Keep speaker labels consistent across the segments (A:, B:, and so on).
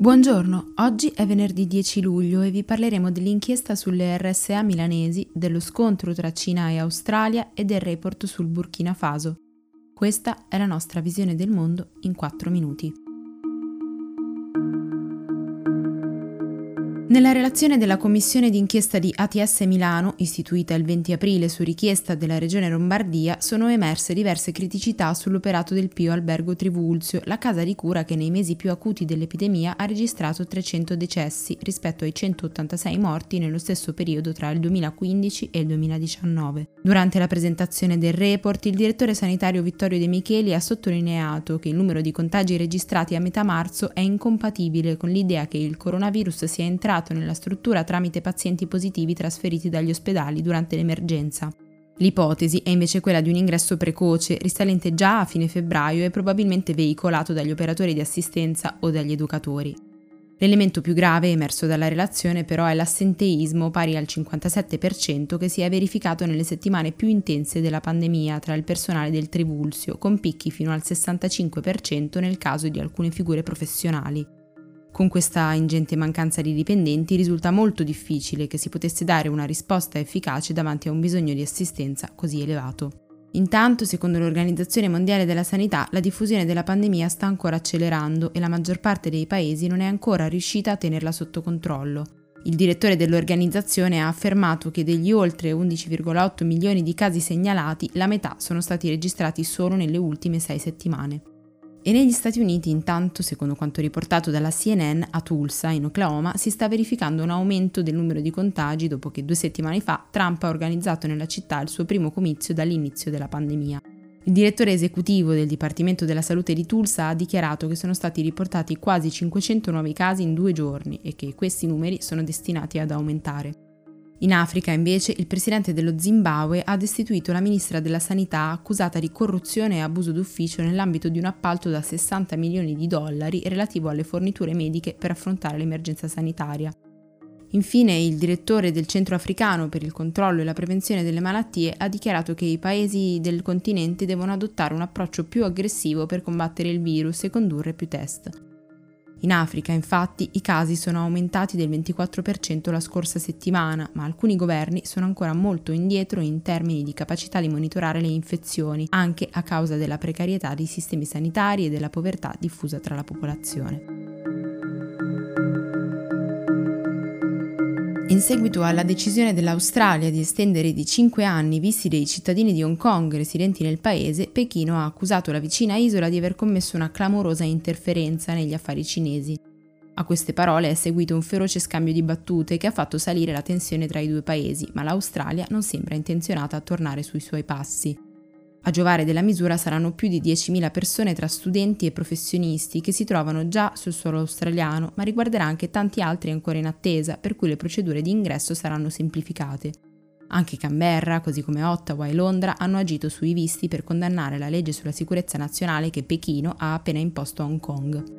A: Buongiorno, oggi è venerdì 10 luglio e vi parleremo dell'inchiesta sulle RSA milanesi, dello scontro tra Cina e Australia e del report sul Burkina Faso. Questa è la nostra visione del mondo in 4 minuti. Nella relazione della commissione d'inchiesta di ATS Milano, istituita il 20 aprile su richiesta della Regione Lombardia, sono emerse diverse criticità sull'operato del Pio Albergo Trivulzio, la casa di cura che nei mesi più acuti dell'epidemia ha registrato 300 decessi rispetto ai 186 morti nello stesso periodo tra il 2015 e il 2019. Durante la presentazione del report, il direttore sanitario Vittorio De Micheli ha sottolineato che il numero di contagi registrati a metà marzo è incompatibile con l'idea che il coronavirus sia entrato entrato nella struttura tramite pazienti positivi trasferiti dagli ospedali durante l'emergenza. L'ipotesi è invece quella di un ingresso precoce, risalente già a fine febbraio e probabilmente veicolato dagli operatori di assistenza o dagli educatori. L'elemento più grave emerso dalla relazione però è l'assenteismo pari al 57% che si è verificato nelle settimane più intense della pandemia tra il personale del Trivulzio, con picchi fino al 65% nel caso di alcune figure professionali. Con questa ingente mancanza di dipendenti risulta molto difficile che si potesse dare una risposta efficace davanti a un bisogno di assistenza così elevato. Intanto, secondo l'Organizzazione Mondiale della Sanità, la diffusione della pandemia sta ancora accelerando e la maggior parte dei paesi non è ancora riuscita a tenerla sotto controllo. Il direttore dell'organizzazione ha affermato che degli oltre 11,8 milioni di casi segnalati, la metà sono stati registrati solo nelle ultime sei settimane. E negli Stati Uniti, intanto, secondo quanto riportato dalla CNN, a Tulsa, in Oklahoma, si sta verificando un aumento del numero di contagi dopo che due settimane fa Trump ha organizzato nella città il suo primo comizio dall'inizio della pandemia. Il direttore esecutivo del Dipartimento della Salute di Tulsa ha dichiarato che sono stati riportati quasi 500 nuovi casi in due giorni e che questi numeri sono destinati ad aumentare. In Africa, invece, il presidente dello Zimbabwe ha destituito la ministra della Sanità accusata di corruzione e abuso d'ufficio nell'ambito di un appalto da 60 milioni di dollari relativo alle forniture mediche per affrontare l'emergenza sanitaria. Infine, il direttore del Centro Africano per il controllo e la prevenzione delle malattie ha dichiarato che i paesi del continente devono adottare un approccio più aggressivo per combattere il virus e condurre più test. In Africa, infatti, i casi sono aumentati del 24% la scorsa settimana, ma alcuni governi sono ancora molto indietro in termini di capacità di monitorare le infezioni, anche a causa della precarietà dei sistemi sanitari e della povertà diffusa tra la popolazione. In seguito alla decisione dell'Australia di estendere di 5 anni i visti dei cittadini di Hong Kong residenti nel paese, Pechino ha accusato la vicina isola di aver commesso una clamorosa interferenza negli affari cinesi. A queste parole è seguito un feroce scambio di battute che ha fatto salire la tensione tra i due paesi, ma l'Australia non sembra intenzionata a tornare sui suoi passi. A giovare della misura saranno più di 10.000 persone tra studenti e professionisti che si trovano già sul suolo australiano, ma riguarderà anche tanti altri ancora in attesa, per cui le procedure di ingresso saranno semplificate. Anche Canberra, così come Ottawa e Londra, hanno agito sui visti per condannare la legge sulla sicurezza nazionale che Pechino ha appena imposto a Hong Kong.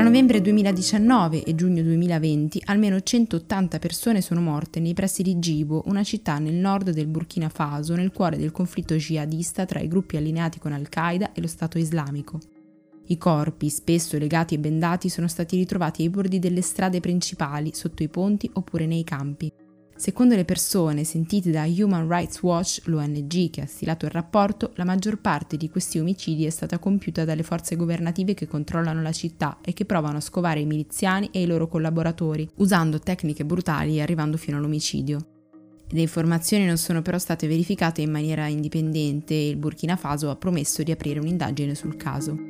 A: Tra novembre 2019 e giugno 2020 almeno 180 persone sono morte nei pressi di Gibo, una città nel nord del Burkina Faso, nel cuore del conflitto jihadista tra i gruppi allineati con Al-Qaeda e lo Stato islamico. I corpi, spesso legati e bendati, sono stati ritrovati ai bordi delle strade principali, sotto i ponti oppure nei campi. Secondo le persone sentite da Human Rights Watch, l'ONG che ha stilato il rapporto, la maggior parte di questi omicidi è stata compiuta dalle forze governative che controllano la città e che provano a scovare i miliziani e i loro collaboratori, usando tecniche brutali e arrivando fino all'omicidio. Le informazioni non sono però state verificate in maniera indipendente e il Burkina Faso ha promesso di aprire un'indagine sul caso.